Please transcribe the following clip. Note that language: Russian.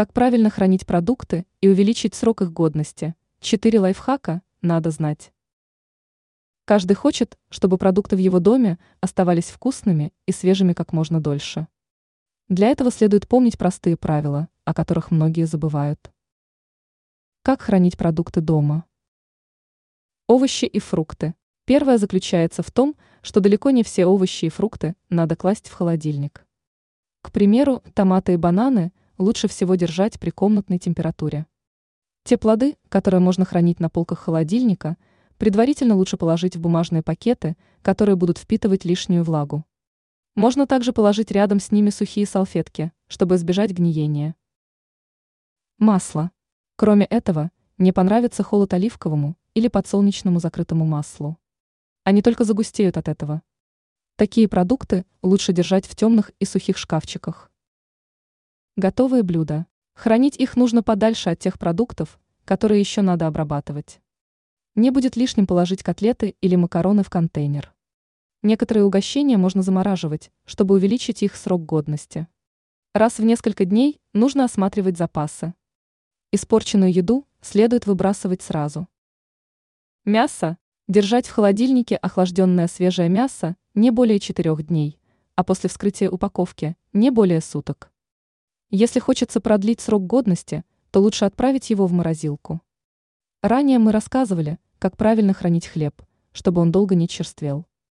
Как правильно хранить продукты и увеличить срок их годности? Четыре лайфхака надо знать. Каждый хочет, чтобы продукты в его доме оставались вкусными и свежими как можно дольше. Для этого следует помнить простые правила, о которых многие забывают. Как хранить продукты дома? Овощи и фрукты. Первое заключается в том, что далеко не все овощи и фрукты надо класть в холодильник. К примеру, томаты и бананы лучше всего держать при комнатной температуре. Те плоды, которые можно хранить на полках холодильника, предварительно лучше положить в бумажные пакеты, которые будут впитывать лишнюю влагу. Можно также положить рядом с ними сухие салфетки, чтобы избежать гниения. Масло. Кроме этого, не понравится холод оливковому или подсолнечному закрытому маслу. Они только загустеют от этого. Такие продукты лучше держать в темных и сухих шкафчиках. Готовые блюда. Хранить их нужно подальше от тех продуктов, которые еще надо обрабатывать. Не будет лишним положить котлеты или макароны в контейнер. Некоторые угощения можно замораживать, чтобы увеличить их срок годности. Раз в несколько дней нужно осматривать запасы. Испорченную еду следует выбрасывать сразу. Мясо. Держать в холодильнике охлажденное свежее мясо не более 4 дней, а после вскрытия упаковки не более суток. Если хочется продлить срок годности, то лучше отправить его в морозилку. Ранее мы рассказывали, как правильно хранить хлеб, чтобы он долго не черствел.